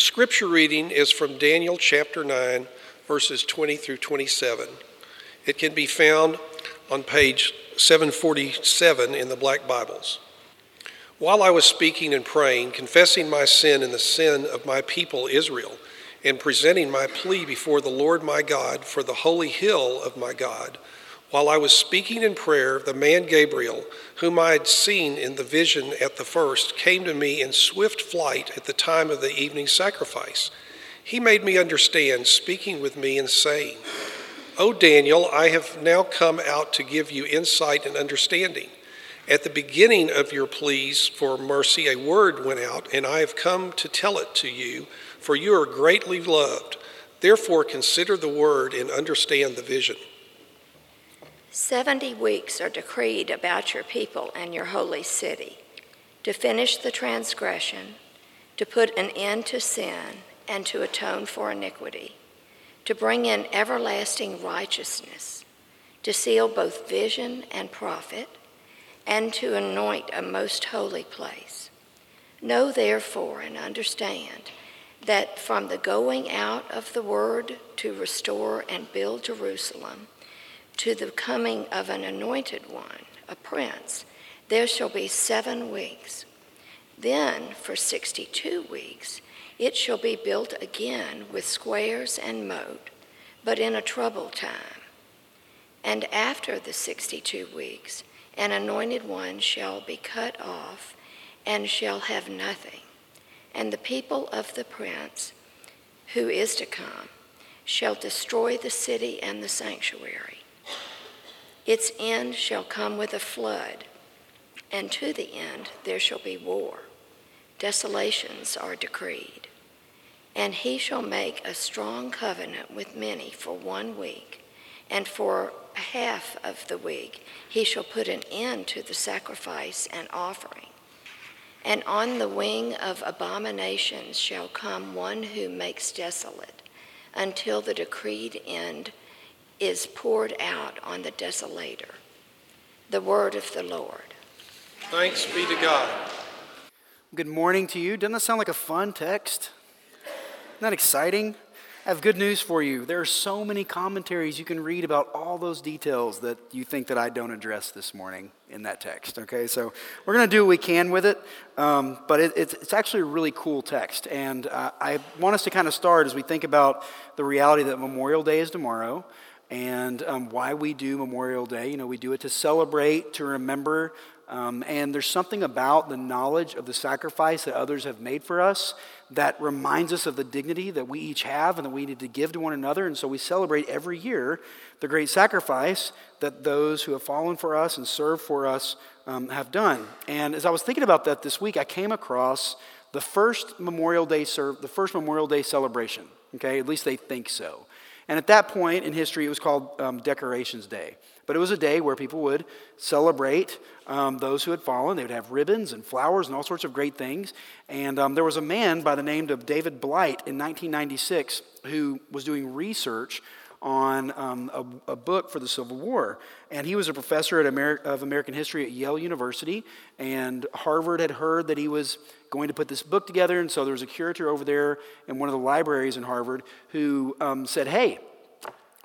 The scripture reading is from Daniel chapter 9, verses 20 through 27. It can be found on page 747 in the Black Bibles. While I was speaking and praying, confessing my sin and the sin of my people Israel, and presenting my plea before the Lord my God for the holy hill of my God, while I was speaking in prayer, the man Gabriel, whom I had seen in the vision at the first, came to me in swift flight at the time of the evening sacrifice. He made me understand, speaking with me and saying, O Daniel, I have now come out to give you insight and understanding. At the beginning of your pleas for mercy, a word went out, and I have come to tell it to you, for you are greatly loved. Therefore, consider the word and understand the vision. Seventy weeks are decreed about your people and your holy city. To finish the transgression, to put an end to sin, and to atone for iniquity, to bring in everlasting righteousness, to seal both vision and prophet and to anoint a most holy place. Know therefore and understand that from the going out of the word to restore and build Jerusalem to the coming of an anointed one, a prince, there shall be seven weeks. Then for 62 weeks it shall be built again with squares and moat, but in a troubled time. And after the 62 weeks, an anointed one shall be cut off and shall have nothing. And the people of the prince who is to come shall destroy the city and the sanctuary. Its end shall come with a flood, and to the end there shall be war. Desolations are decreed. And he shall make a strong covenant with many for one week, and for half of the week he shall put an end to the sacrifice and offering. And on the wing of abominations shall come one who makes desolate, until the decreed end is poured out on the desolator. The word of the Lord. Thanks be to God. Good morning to you. Doesn't that sound like a fun text? Isn't that exciting? I have good news for you. There are so many commentaries you can read about all those details that you think that I don't address this morning in that text. Okay, so we're going to do what we can with it, um, but it, it's, it's, actually a really cool text. And uh, I want us to kind of start as we think about the reality that Memorial Day is tomorrow and um, why we do Memorial Day. You know, we do it to celebrate, to remember um, and there's something about the knowledge of the sacrifice that others have made for us that reminds us of the dignity that we each have and that we need to give to one another. And so we celebrate every year the great sacrifice that those who have fallen for us and served for us um, have done. And as I was thinking about that this week, I came across the first Memorial Day serve, the first Memorial Day celebration. Okay, at least they think so. And at that point in history, it was called um, Decorations Day. But it was a day where people would celebrate um, those who had fallen. They would have ribbons and flowers and all sorts of great things. And um, there was a man by the name of David Blight in 1996 who was doing research on um, a, a, book for the Civil War. And he was a professor of American history at Yale University. And Harvard had heard that he was going to put this book together. And so there was a curator over there in one of the libraries in Harvard who um, said, Hey,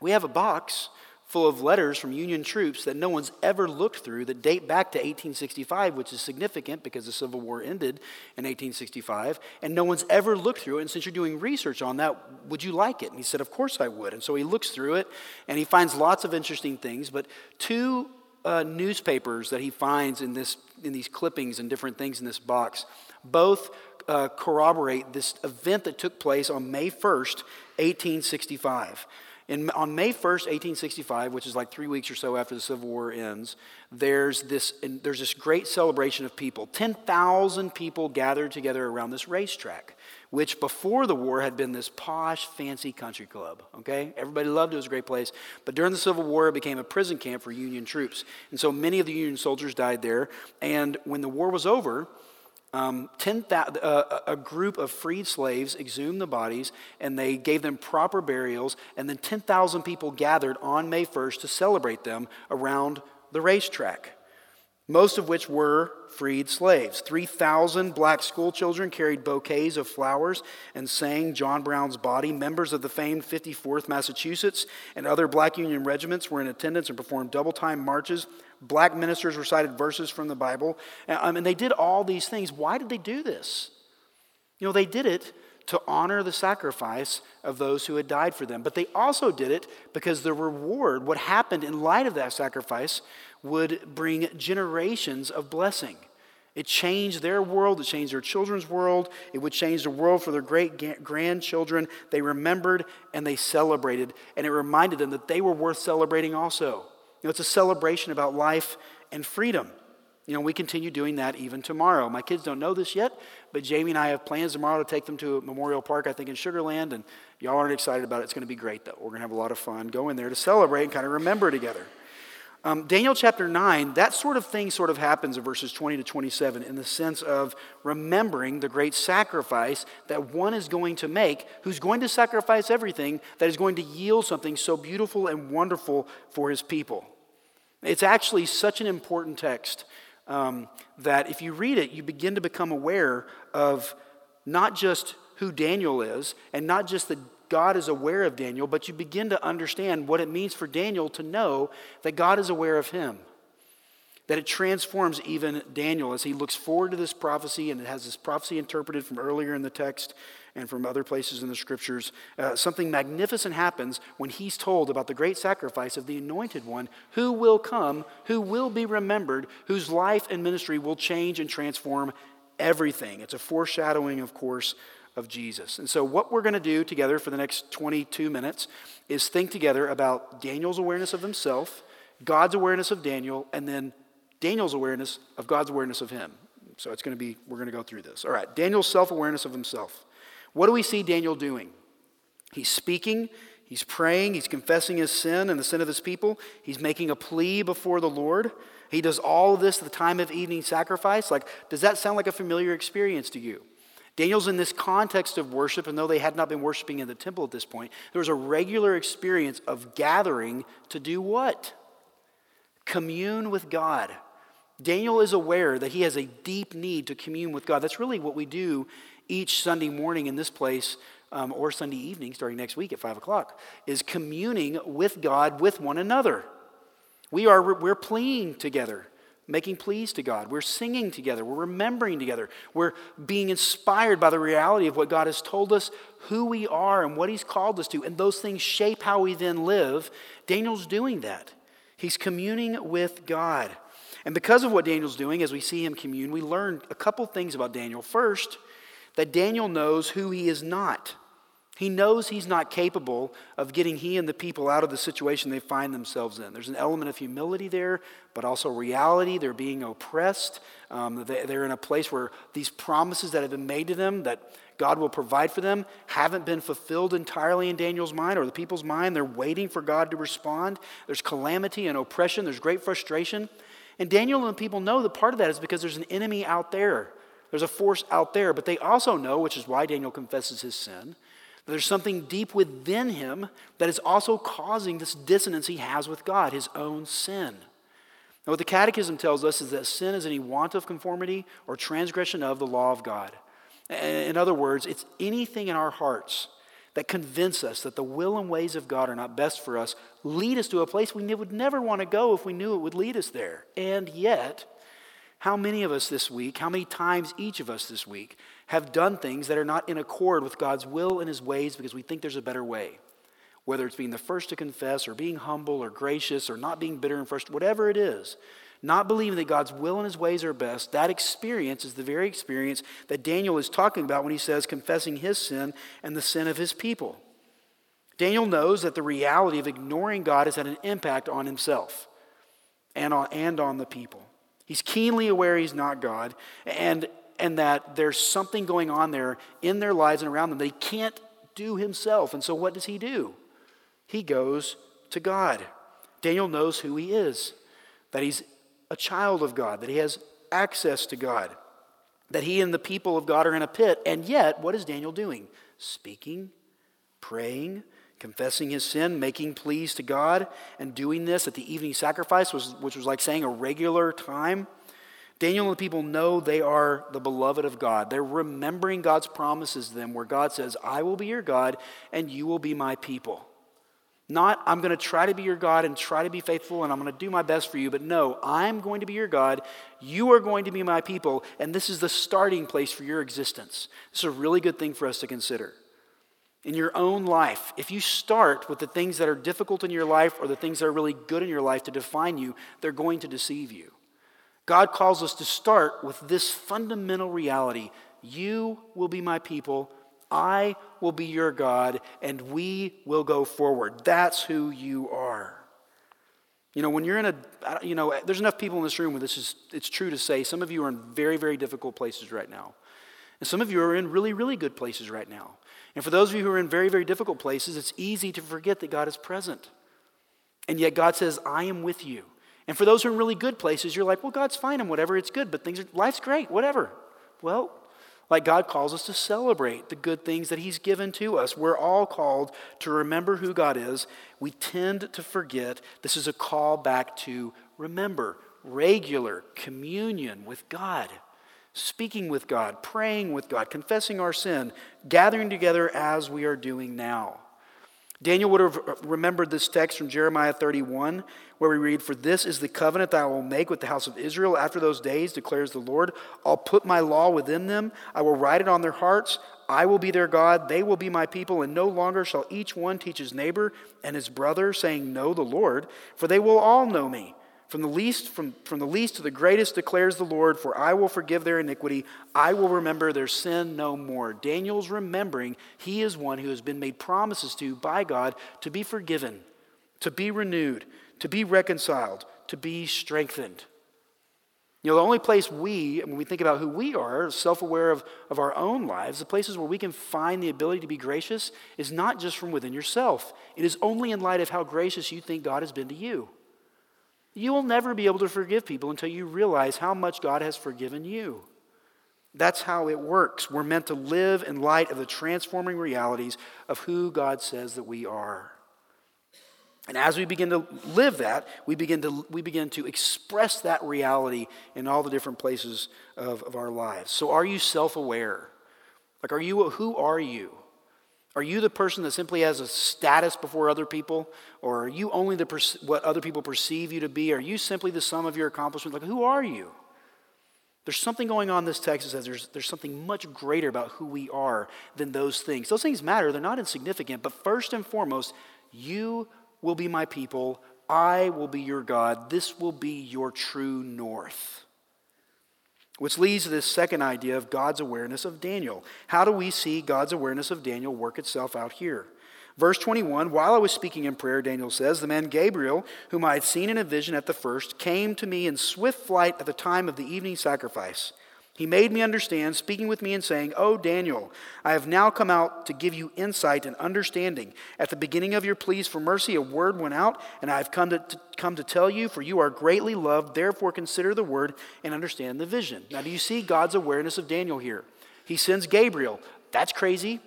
we have a box full of letters from Union troops that no one's ever looked through that date back to 1865, which is significant because the Civil War ended in 1865, and no one's ever looked through it. And since you're doing research on that, would you like it? And he said, Of course I would. And so he looks through it and he finds lots of interesting things, but two uh, newspapers that he finds in, this, in these clippings and different things in this box both uh, corroborate this event that took place on May 1st, 1865. In, on May 1st, 1865, which is like three weeks or so after the Civil War ends, there's this, there's this great celebration of people. 10,000 people gathered together around this racetrack, which before the war had been this posh, fancy country club. Okay? Everybody loved it, it was a great place. But during the Civil War, it became a prison camp for Union troops. And so many of the Union soldiers died there. And when the war was over, um, 10, uh, a group of freed slaves exhumed the bodies and they gave them proper burials, and then 10,000 people gathered on May 1st to celebrate them around the racetrack. most of which were freed slaves. 3,000 black schoolchildren carried bouquets of flowers and sang John Brown's body. Members of the famed 54th Massachusetts and other black Union regiments were in attendance and performed double time marches. Black ministers recited verses from the Bible. Um, and they did all these things. Why did they do this? You know, they did it to honor the sacrifice of those who had died for them. But they also did it because the reward, what happened in light of that sacrifice, would bring generations of blessing. It changed their world, it changed their children's world, it would change the world for their great grandchildren. They remembered and they celebrated, and it reminded them that they were worth celebrating also. Know, it's a celebration about life and freedom. You know, we continue doing that even tomorrow. My kids don't know this yet, but Jamie and I have plans tomorrow to take them to Memorial Park, I think in Sugar Land, and y'all aren't excited about it. It's going to be great, though. We're going to have a lot of fun going there to celebrate and kind of remember together. Um, Daniel chapter 9, that sort of thing sort of happens in verses 20 to 27 in the sense of remembering the great sacrifice that one is going to make, who's going to sacrifice everything, that is going to yield something so beautiful and wonderful for his people. It's actually such an important text um, that if you read it, you begin to become aware of not just who Daniel is and not just that God is aware of Daniel, but you begin to understand what it means for Daniel to know that God is aware of him. That it transforms even Daniel as he looks forward to this prophecy and it has this prophecy interpreted from earlier in the text and from other places in the scriptures. Uh, something magnificent happens when he's told about the great sacrifice of the anointed one who will come, who will be remembered, whose life and ministry will change and transform everything. It's a foreshadowing, of course, of Jesus. And so, what we're going to do together for the next 22 minutes is think together about Daniel's awareness of himself, God's awareness of Daniel, and then Daniel's awareness of God's awareness of him. So, it's going to be, we're going to go through this. All right, Daniel's self awareness of himself. What do we see Daniel doing? He's speaking, he's praying, he's confessing his sin and the sin of his people, he's making a plea before the Lord. He does all this at the time of evening sacrifice. Like, does that sound like a familiar experience to you? Daniel's in this context of worship, and though they had not been worshiping in the temple at this point, there was a regular experience of gathering to do what? Commune with God. Daniel is aware that he has a deep need to commune with God. That's really what we do each Sunday morning in this place um, or Sunday evening, starting next week at 5 o'clock, is communing with God with one another. We are, we're pleading together, making pleas to God. We're singing together. We're remembering together. We're being inspired by the reality of what God has told us, who we are, and what He's called us to. And those things shape how we then live. Daniel's doing that. He's communing with God. And because of what Daniel's doing, as we see him commune, we learn a couple things about Daniel. First, that Daniel knows who he is not. He knows he's not capable of getting he and the people out of the situation they find themselves in. There's an element of humility there, but also reality. They're being oppressed. Um, they're in a place where these promises that have been made to them that God will provide for them haven't been fulfilled entirely in Daniel's mind or the people's mind. They're waiting for God to respond. There's calamity and oppression, there's great frustration. And Daniel and the people know that part of that is because there's an enemy out there there's a force out there, but they also know, which is why Daniel confesses his sin, that there's something deep within him that is also causing this dissonance he has with God, his own sin. Now, what the Catechism tells us is that sin is any want of conformity or transgression of the law of God. In other words, it's anything in our hearts that convince us that the will and ways of God are not best for us, lead us to a place we would never want to go if we knew it would lead us there. And yet, how many of us this week, how many times each of us this week, have done things that are not in accord with God's will and His ways because we think there's a better way? Whether it's being the first to confess, or being humble, or gracious, or not being bitter and frustrated, whatever it is, not believing that God's will and His ways are best, that experience is the very experience that Daniel is talking about when he says confessing his sin and the sin of his people. Daniel knows that the reality of ignoring God has had an impact on himself and on, and on the people. He's keenly aware he's not God and, and that there's something going on there in their lives and around them that he can't do himself. And so, what does he do? He goes to God. Daniel knows who he is, that he's a child of God, that he has access to God, that he and the people of God are in a pit. And yet, what is Daniel doing? Speaking, praying, confessing his sin, making pleas to God, and doing this at the evening sacrifice, which was like saying a regular time. Daniel and the people know they are the beloved of God. They're remembering God's promises to them, where God says, I will be your God and you will be my people. Not, I'm going to try to be your God and try to be faithful and I'm going to do my best for you, but no, I'm going to be your God. You are going to be my people, and this is the starting place for your existence. This is a really good thing for us to consider. In your own life, if you start with the things that are difficult in your life or the things that are really good in your life to define you, they're going to deceive you. God calls us to start with this fundamental reality You will be my people, I will be your God, and we will go forward. That's who you are. You know, when you're in a, you know, there's enough people in this room where this is, it's true to say, some of you are in very, very difficult places right now. And some of you are in really, really good places right now. And for those of you who are in very, very difficult places, it's easy to forget that God is present. And yet God says, I am with you. And for those who are in really good places, you're like, well, God's fine and whatever, it's good, but things are, life's great, whatever. Well, like God calls us to celebrate the good things that He's given to us. We're all called to remember who God is. We tend to forget. This is a call back to remember regular communion with God, speaking with God, praying with God, confessing our sin, gathering together as we are doing now. Daniel would have remembered this text from Jeremiah 31, where we read, For this is the covenant that I will make with the house of Israel after those days, declares the Lord. I'll put my law within them, I will write it on their hearts. I will be their God, they will be my people, and no longer shall each one teach his neighbor and his brother, saying, Know the Lord, for they will all know me from the least, from, from the least to the greatest declares the Lord, for I will forgive their iniquity. I will remember their sin no more. Daniel's remembering he is one who has been made promises to by God to be forgiven, to be renewed, to be reconciled, to be strengthened. You know, the only place we, when we think about who we are, self aware of, of our own lives, the places where we can find the ability to be gracious is not just from within yourself. It is only in light of how gracious you think God has been to you. You will never be able to forgive people until you realize how much God has forgiven you. That's how it works. We're meant to live in light of the transforming realities of who God says that we are. And as we begin to live that, we begin to, we begin to express that reality in all the different places of, of our lives. So, are you self aware? Like, are you, who are you? Are you the person that simply has a status before other people? Or are you only the what other people perceive you to be? Are you simply the sum of your accomplishments? Like, who are you? There's something going on in this text that says there's, there's something much greater about who we are than those things. Those things matter, they're not insignificant, but first and foremost, you will be my people, I will be your God, this will be your true north. Which leads to this second idea of God's awareness of Daniel. How do we see God's awareness of Daniel work itself out here? Verse 21 While I was speaking in prayer, Daniel says, the man Gabriel, whom I had seen in a vision at the first, came to me in swift flight at the time of the evening sacrifice. He made me understand, speaking with me and saying, Oh, Daniel, I have now come out to give you insight and understanding. At the beginning of your pleas for mercy, a word went out, and I have come to, to, come to tell you, for you are greatly loved. Therefore, consider the word and understand the vision. Now, do you see God's awareness of Daniel here? He sends Gabriel. That's crazy.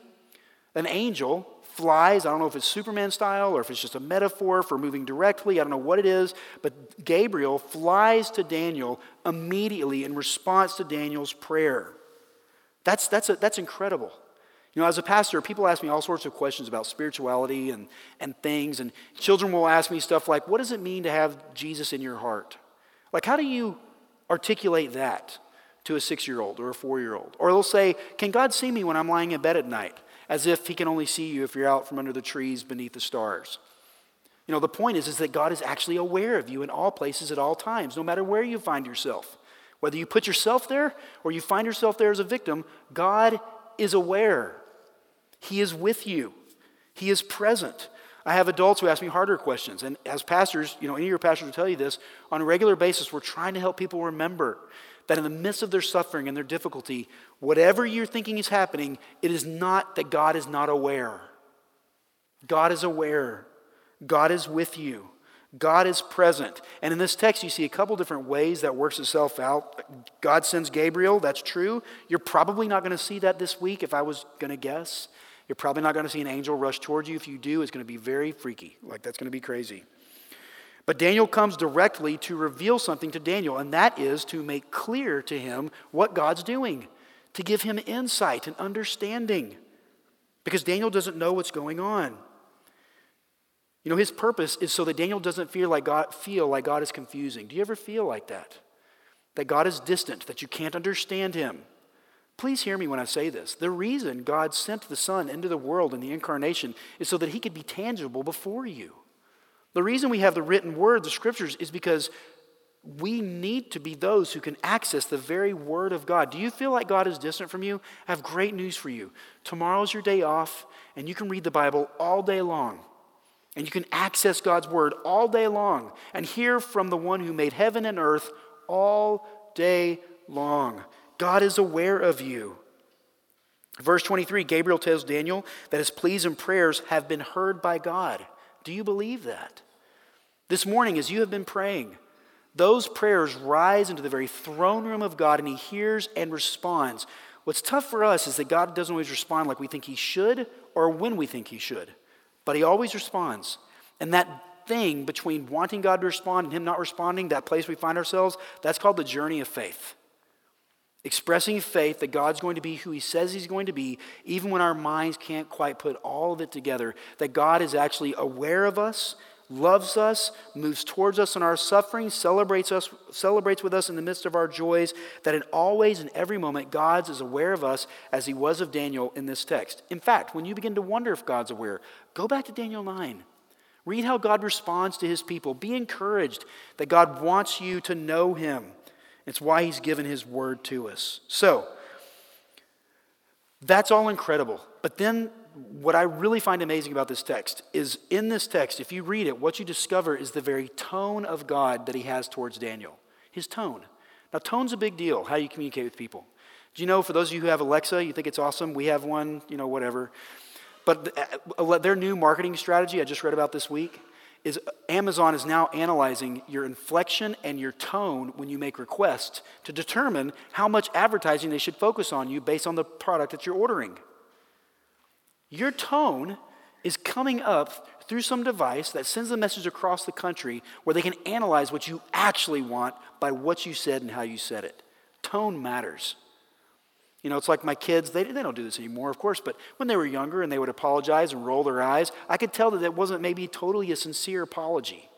An angel flies. I don't know if it's Superman style or if it's just a metaphor for moving directly. I don't know what it is. But Gabriel flies to Daniel immediately in response to Daniel's prayer. That's, that's, a, that's incredible. You know, as a pastor, people ask me all sorts of questions about spirituality and, and things. And children will ask me stuff like, what does it mean to have Jesus in your heart? Like, how do you articulate that to a six year old or a four year old? Or they'll say, Can God see me when I'm lying in bed at night? as if he can only see you if you're out from under the trees beneath the stars. You know, the point is, is that God is actually aware of you in all places at all times, no matter where you find yourself. Whether you put yourself there or you find yourself there as a victim, God is aware. He is with you. He is present. I have adults who ask me harder questions. And as pastors, you know, any of your pastors will tell you this, on a regular basis, we're trying to help people remember that in the midst of their suffering and their difficulty, whatever you're thinking is happening, it is not that God is not aware. God is aware. God is with you. God is present. And in this text, you see a couple different ways that works itself out. God sends Gabriel, that's true. You're probably not going to see that this week if I was going to guess. You're probably not going to see an angel rush towards you. If you do, it's going to be very freaky. Like, that's going to be crazy. But Daniel comes directly to reveal something to Daniel, and that is to make clear to him what God's doing, to give him insight and understanding, because Daniel doesn't know what's going on. You know, his purpose is so that Daniel doesn't feel like God, feel like God is confusing. Do you ever feel like that? That God is distant, that you can't understand him? Please hear me when I say this. The reason God sent the Son into the world in the incarnation is so that he could be tangible before you. The reason we have the written word, the scriptures, is because we need to be those who can access the very word of God. Do you feel like God is distant from you? I have great news for you. Tomorrow's your day off, and you can read the Bible all day long. And you can access God's word all day long and hear from the one who made heaven and earth all day long. God is aware of you. Verse 23 Gabriel tells Daniel that his pleas and prayers have been heard by God. Do you believe that? This morning, as you have been praying, those prayers rise into the very throne room of God and he hears and responds. What's tough for us is that God doesn't always respond like we think he should or when we think he should, but he always responds. And that thing between wanting God to respond and him not responding, that place we find ourselves, that's called the journey of faith. Expressing faith that God's going to be who He says He's going to be, even when our minds can't quite put all of it together. That God is actually aware of us, loves us, moves towards us in our suffering, celebrates us, celebrates with us in the midst of our joys. That in always and every moment, God is aware of us as He was of Daniel in this text. In fact, when you begin to wonder if God's aware, go back to Daniel 9. Read how God responds to His people. Be encouraged that God wants you to know Him. It's why he's given his word to us. So, that's all incredible. But then, what I really find amazing about this text is in this text, if you read it, what you discover is the very tone of God that he has towards Daniel. His tone. Now, tone's a big deal, how you communicate with people. Do you know, for those of you who have Alexa, you think it's awesome? We have one, you know, whatever. But uh, their new marketing strategy I just read about this week is Amazon is now analyzing your inflection and your tone when you make requests to determine how much advertising they should focus on you based on the product that you're ordering. Your tone is coming up through some device that sends a message across the country where they can analyze what you actually want by what you said and how you said it. Tone matters. You know, it's like my kids, they, they don't do this anymore, of course, but when they were younger and they would apologize and roll their eyes, I could tell that it wasn't maybe totally a sincere apology.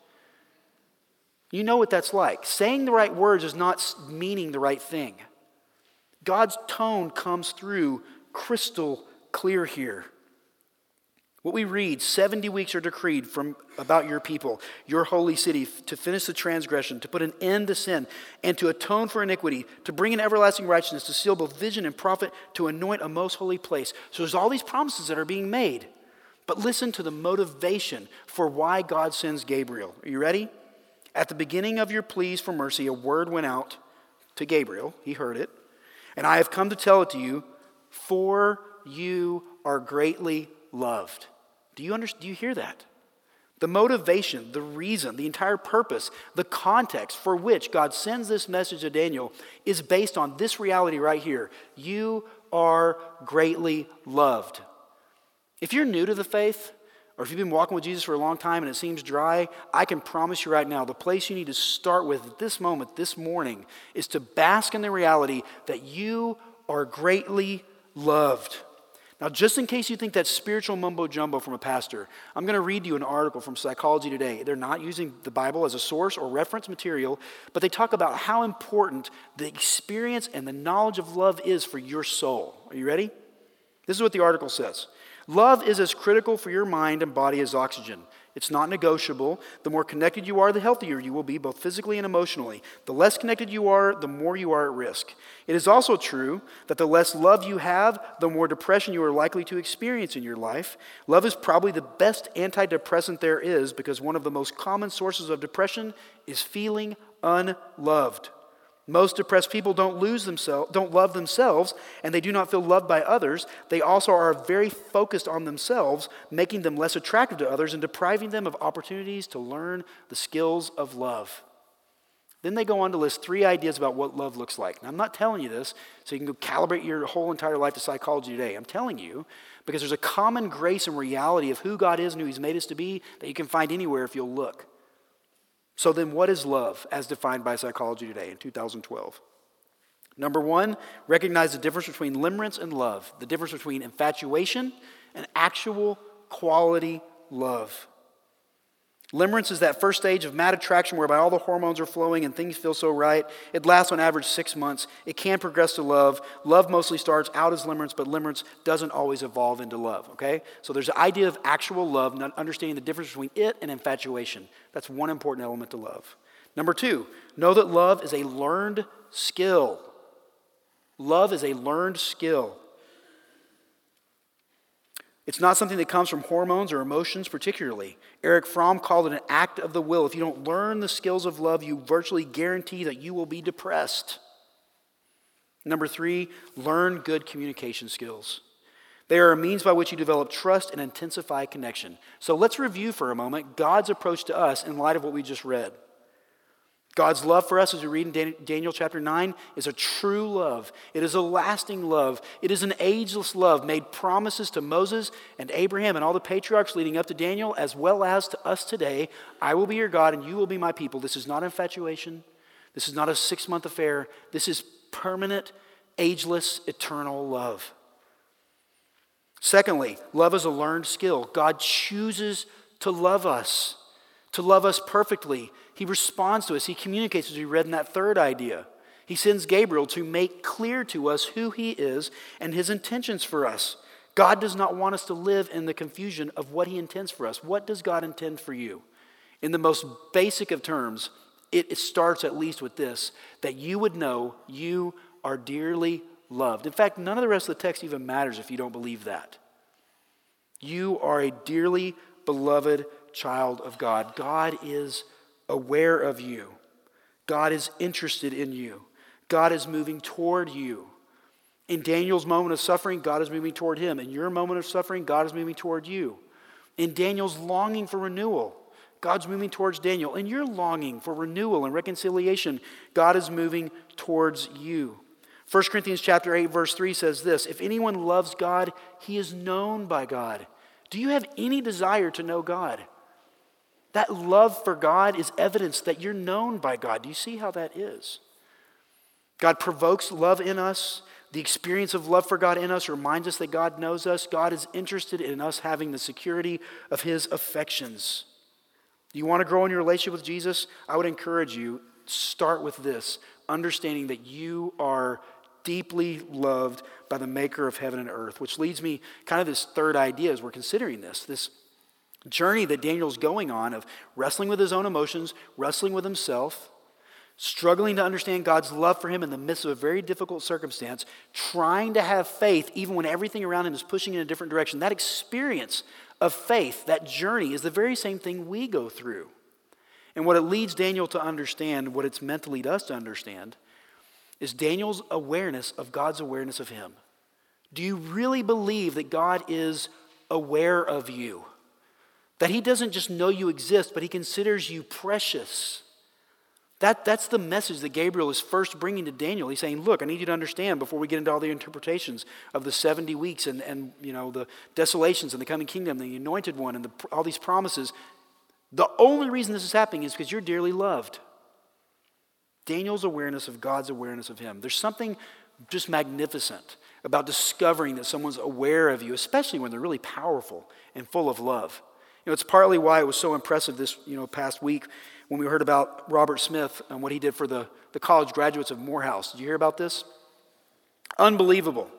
You know what that's like. Saying the right words is not meaning the right thing. God's tone comes through crystal clear here. What we read 70 weeks are decreed from about your people, your holy city, to finish the transgression, to put an end to sin, and to atone for iniquity, to bring in everlasting righteousness, to seal both vision and prophet, to anoint a most holy place. So there's all these promises that are being made. But listen to the motivation for why God sends Gabriel. Are you ready? At the beginning of your pleas for mercy, a word went out to Gabriel. He heard it. And I have come to tell it to you, for you are greatly loved. Do you, understand, do you hear that? The motivation, the reason, the entire purpose, the context for which God sends this message to Daniel is based on this reality right here. You are greatly loved. If you're new to the faith, or if you've been walking with Jesus for a long time and it seems dry, I can promise you right now the place you need to start with at this moment, this morning, is to bask in the reality that you are greatly loved. Now, just in case you think that's spiritual mumbo jumbo from a pastor, I'm going to read you an article from Psychology Today. They're not using the Bible as a source or reference material, but they talk about how important the experience and the knowledge of love is for your soul. Are you ready? This is what the article says Love is as critical for your mind and body as oxygen. It's not negotiable. The more connected you are, the healthier you will be, both physically and emotionally. The less connected you are, the more you are at risk. It is also true that the less love you have, the more depression you are likely to experience in your life. Love is probably the best antidepressant there is because one of the most common sources of depression is feeling unloved. Most depressed people don't lose themselves, don't love themselves, and they do not feel loved by others. They also are very focused on themselves, making them less attractive to others and depriving them of opportunities to learn the skills of love. Then they go on to list three ideas about what love looks like. Now, I'm not telling you this so you can go calibrate your whole entire life to psychology today. I'm telling you because there's a common grace and reality of who God is and who He's made us to be that you can find anywhere if you'll look. So, then what is love as defined by psychology today in 2012? Number one, recognize the difference between limerence and love, the difference between infatuation and actual quality love. Limerence is that first stage of mad attraction whereby all the hormones are flowing and things feel so right. It lasts on average six months. It can progress to love. Love mostly starts out as limerence, but limerence doesn't always evolve into love, okay? So there's the idea of actual love, not understanding the difference between it and infatuation. That's one important element to love. Number two, know that love is a learned skill. Love is a learned skill. It's not something that comes from hormones or emotions, particularly. Erich Fromm called it an act of the will. If you don't learn the skills of love, you virtually guarantee that you will be depressed. Number three, learn good communication skills. They are a means by which you develop trust and intensify connection. So let's review for a moment God's approach to us in light of what we just read. God's love for us, as we read in Daniel chapter 9, is a true love. It is a lasting love. It is an ageless love, made promises to Moses and Abraham and all the patriarchs leading up to Daniel, as well as to us today. I will be your God and you will be my people. This is not infatuation. This is not a six month affair. This is permanent, ageless, eternal love. Secondly, love is a learned skill. God chooses to love us, to love us perfectly he responds to us, he communicates, as we read in that third idea. He sends Gabriel to make clear to us who he is and his intentions for us. God does not want us to live in the confusion of what he intends for us. What does God intend for you? In the most basic of terms, it starts at least with this that you would know you are dearly loved. In fact, none of the rest of the text even matters if you don't believe that. You are a dearly beloved child of God. God is aware of you. God is interested in you. God is moving toward you. In Daniel's moment of suffering, God is moving toward him. In your moment of suffering, God is moving toward you. In Daniel's longing for renewal, God's moving towards Daniel. In your longing for renewal and reconciliation, God is moving towards you. 1 Corinthians chapter 8 verse 3 says this, if anyone loves God, he is known by God. Do you have any desire to know God? That love for God is evidence that you're known by God. Do you see how that is? God provokes love in us. The experience of love for God in us reminds us that God knows us. God is interested in us having the security of his affections. Do you want to grow in your relationship with Jesus? I would encourage you start with this, understanding that you are deeply loved by the maker of heaven and earth, which leads me kind of this third idea as we're considering this, this journey that Daniel's going on of wrestling with his own emotions, wrestling with himself, struggling to understand God's love for him in the midst of a very difficult circumstance, trying to have faith even when everything around him is pushing in a different direction. That experience of faith, that journey, is the very same thing we go through. And what it leads Daniel to understand, what it's meant to lead us to understand, is Daniel's awareness of God's awareness of him. Do you really believe that God is aware of you? That he doesn't just know you exist, but he considers you precious. That, that's the message that Gabriel is first bringing to Daniel. He's saying, Look, I need you to understand before we get into all the interpretations of the 70 weeks and, and you know, the desolations and the coming kingdom, the anointed one, and the, all these promises. The only reason this is happening is because you're dearly loved. Daniel's awareness of God's awareness of him. There's something just magnificent about discovering that someone's aware of you, especially when they're really powerful and full of love. Know, it's partly why it was so impressive this you know, past week when we heard about Robert Smith and what he did for the, the college graduates of Morehouse. Did you hear about this? Unbelievable.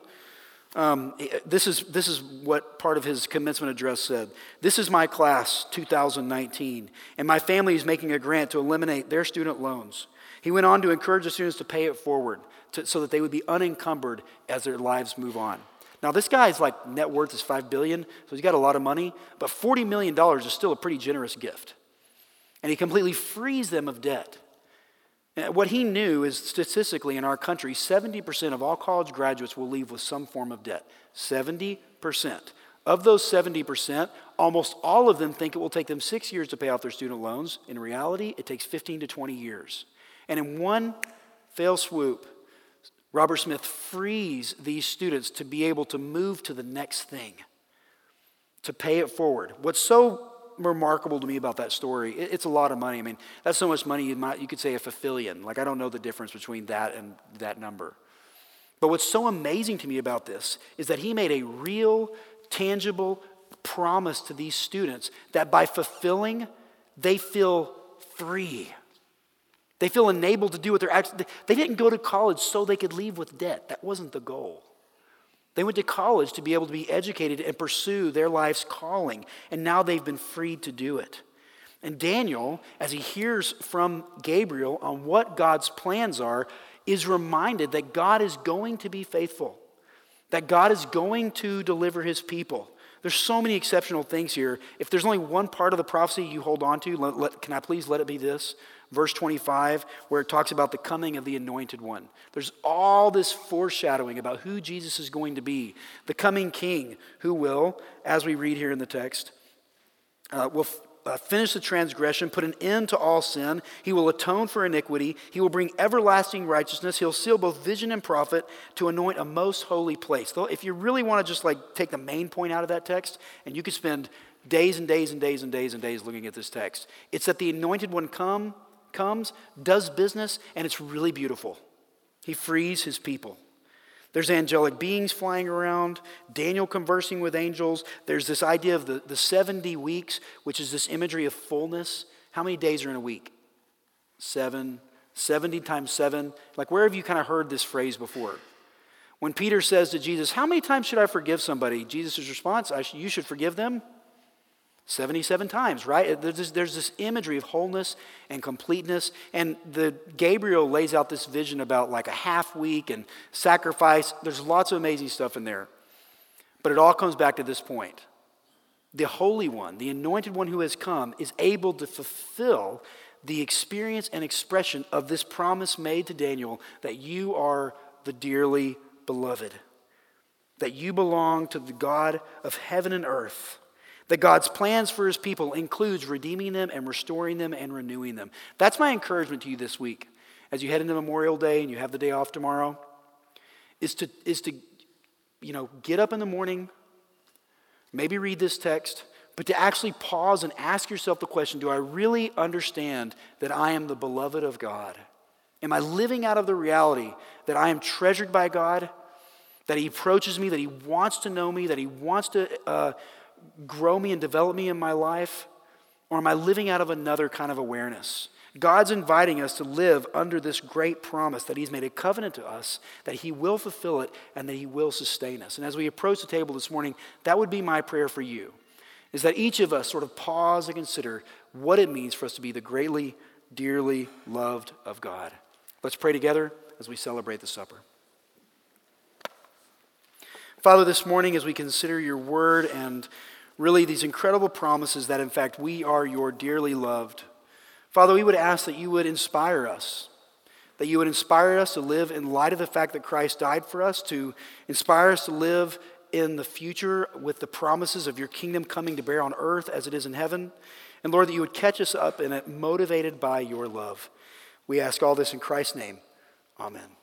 Um, this, is, this is what part of his commencement address said. This is my class, 2019, and my family is making a grant to eliminate their student loans. He went on to encourage the students to pay it forward to, so that they would be unencumbered as their lives move on. Now, this guy's like net worth is 5 billion, so he's got a lot of money, but $40 million is still a pretty generous gift. And he completely frees them of debt. And what he knew is statistically in our country, 70% of all college graduates will leave with some form of debt. 70%. Of those 70%, almost all of them think it will take them six years to pay off their student loans. In reality, it takes 15 to 20 years. And in one fell swoop, Robert Smith frees these students to be able to move to the next thing, to pay it forward. What's so remarkable to me about that story. It's a lot of money. I mean, that's so much money you, might, you could say a fulfillion. Like, I don't know the difference between that and that number. But what's so amazing to me about this is that he made a real, tangible promise to these students that by fulfilling, they feel free. They feel enabled to do what they're actually, they didn't go to college so they could leave with debt. That wasn't the goal. They went to college to be able to be educated and pursue their life's calling, and now they've been freed to do it. And Daniel, as he hears from Gabriel on what God's plans are, is reminded that God is going to be faithful, that God is going to deliver his people. There's so many exceptional things here. If there's only one part of the prophecy you hold on to, let, let, can I please let it be this? Verse 25, where it talks about the coming of the anointed one. There's all this foreshadowing about who Jesus is going to be, the coming king who will, as we read here in the text, uh, will uh, finish the transgression, put an end to all sin. He will atone for iniquity. He will bring everlasting righteousness. He'll seal both vision and prophet to anoint a most holy place. If you really want to just like take the main point out of that text, and you could spend days and days and days and days and days looking at this text, it's that the anointed one come, comes, does business, and it's really beautiful. He frees his people. There's angelic beings flying around, Daniel conversing with angels. There's this idea of the, the 70 weeks, which is this imagery of fullness. How many days are in a week? Seven. 70 times seven. Like, where have you kind of heard this phrase before? When Peter says to Jesus, How many times should I forgive somebody? Jesus' response, You should forgive them 77 times, right? There's this, there's this, imagery of wholeness and completeness. And the Gabriel lays out this vision about like a half week and sacrifice. There's lots of amazing stuff in there. But it all comes back to this point. The Holy One, the anointed one who has come, is able to fulfill the experience and expression of this promise made to Daniel that you are the dearly beloved, that you belong to the God of heaven and earth that God's plans for his people includes redeeming them and restoring them and renewing them. That's my encouragement to you this week as you head into Memorial Day and you have the day off tomorrow is to is to you know, get up in the morning, maybe read this text, but to actually pause and ask yourself the question, do I really understand that I am the beloved of God? Am I living out of the reality that I am treasured by God? That He approaches me, that He wants to know me, that He wants to uh, grow me and develop me in my life? Or am I living out of another kind of awareness? God's inviting us to live under this great promise that He's made a covenant to us, that He will fulfill it, and that He will sustain us. And as we approach the table this morning, that would be my prayer for you, is that each of us sort of pause and consider what it means for us to be the greatly, dearly loved of God. Let's pray together as we celebrate the supper. Father, this morning as we consider your word and really these incredible promises that, in fact, we are your dearly loved. Father, we would ask that you would inspire us, that you would inspire us to live in light of the fact that Christ died for us, to inspire us to live in the future with the promises of your kingdom coming to bear on earth as it is in heaven. And Lord, that you would catch us up in it, motivated by your love. We ask all this in Christ's name. Amen.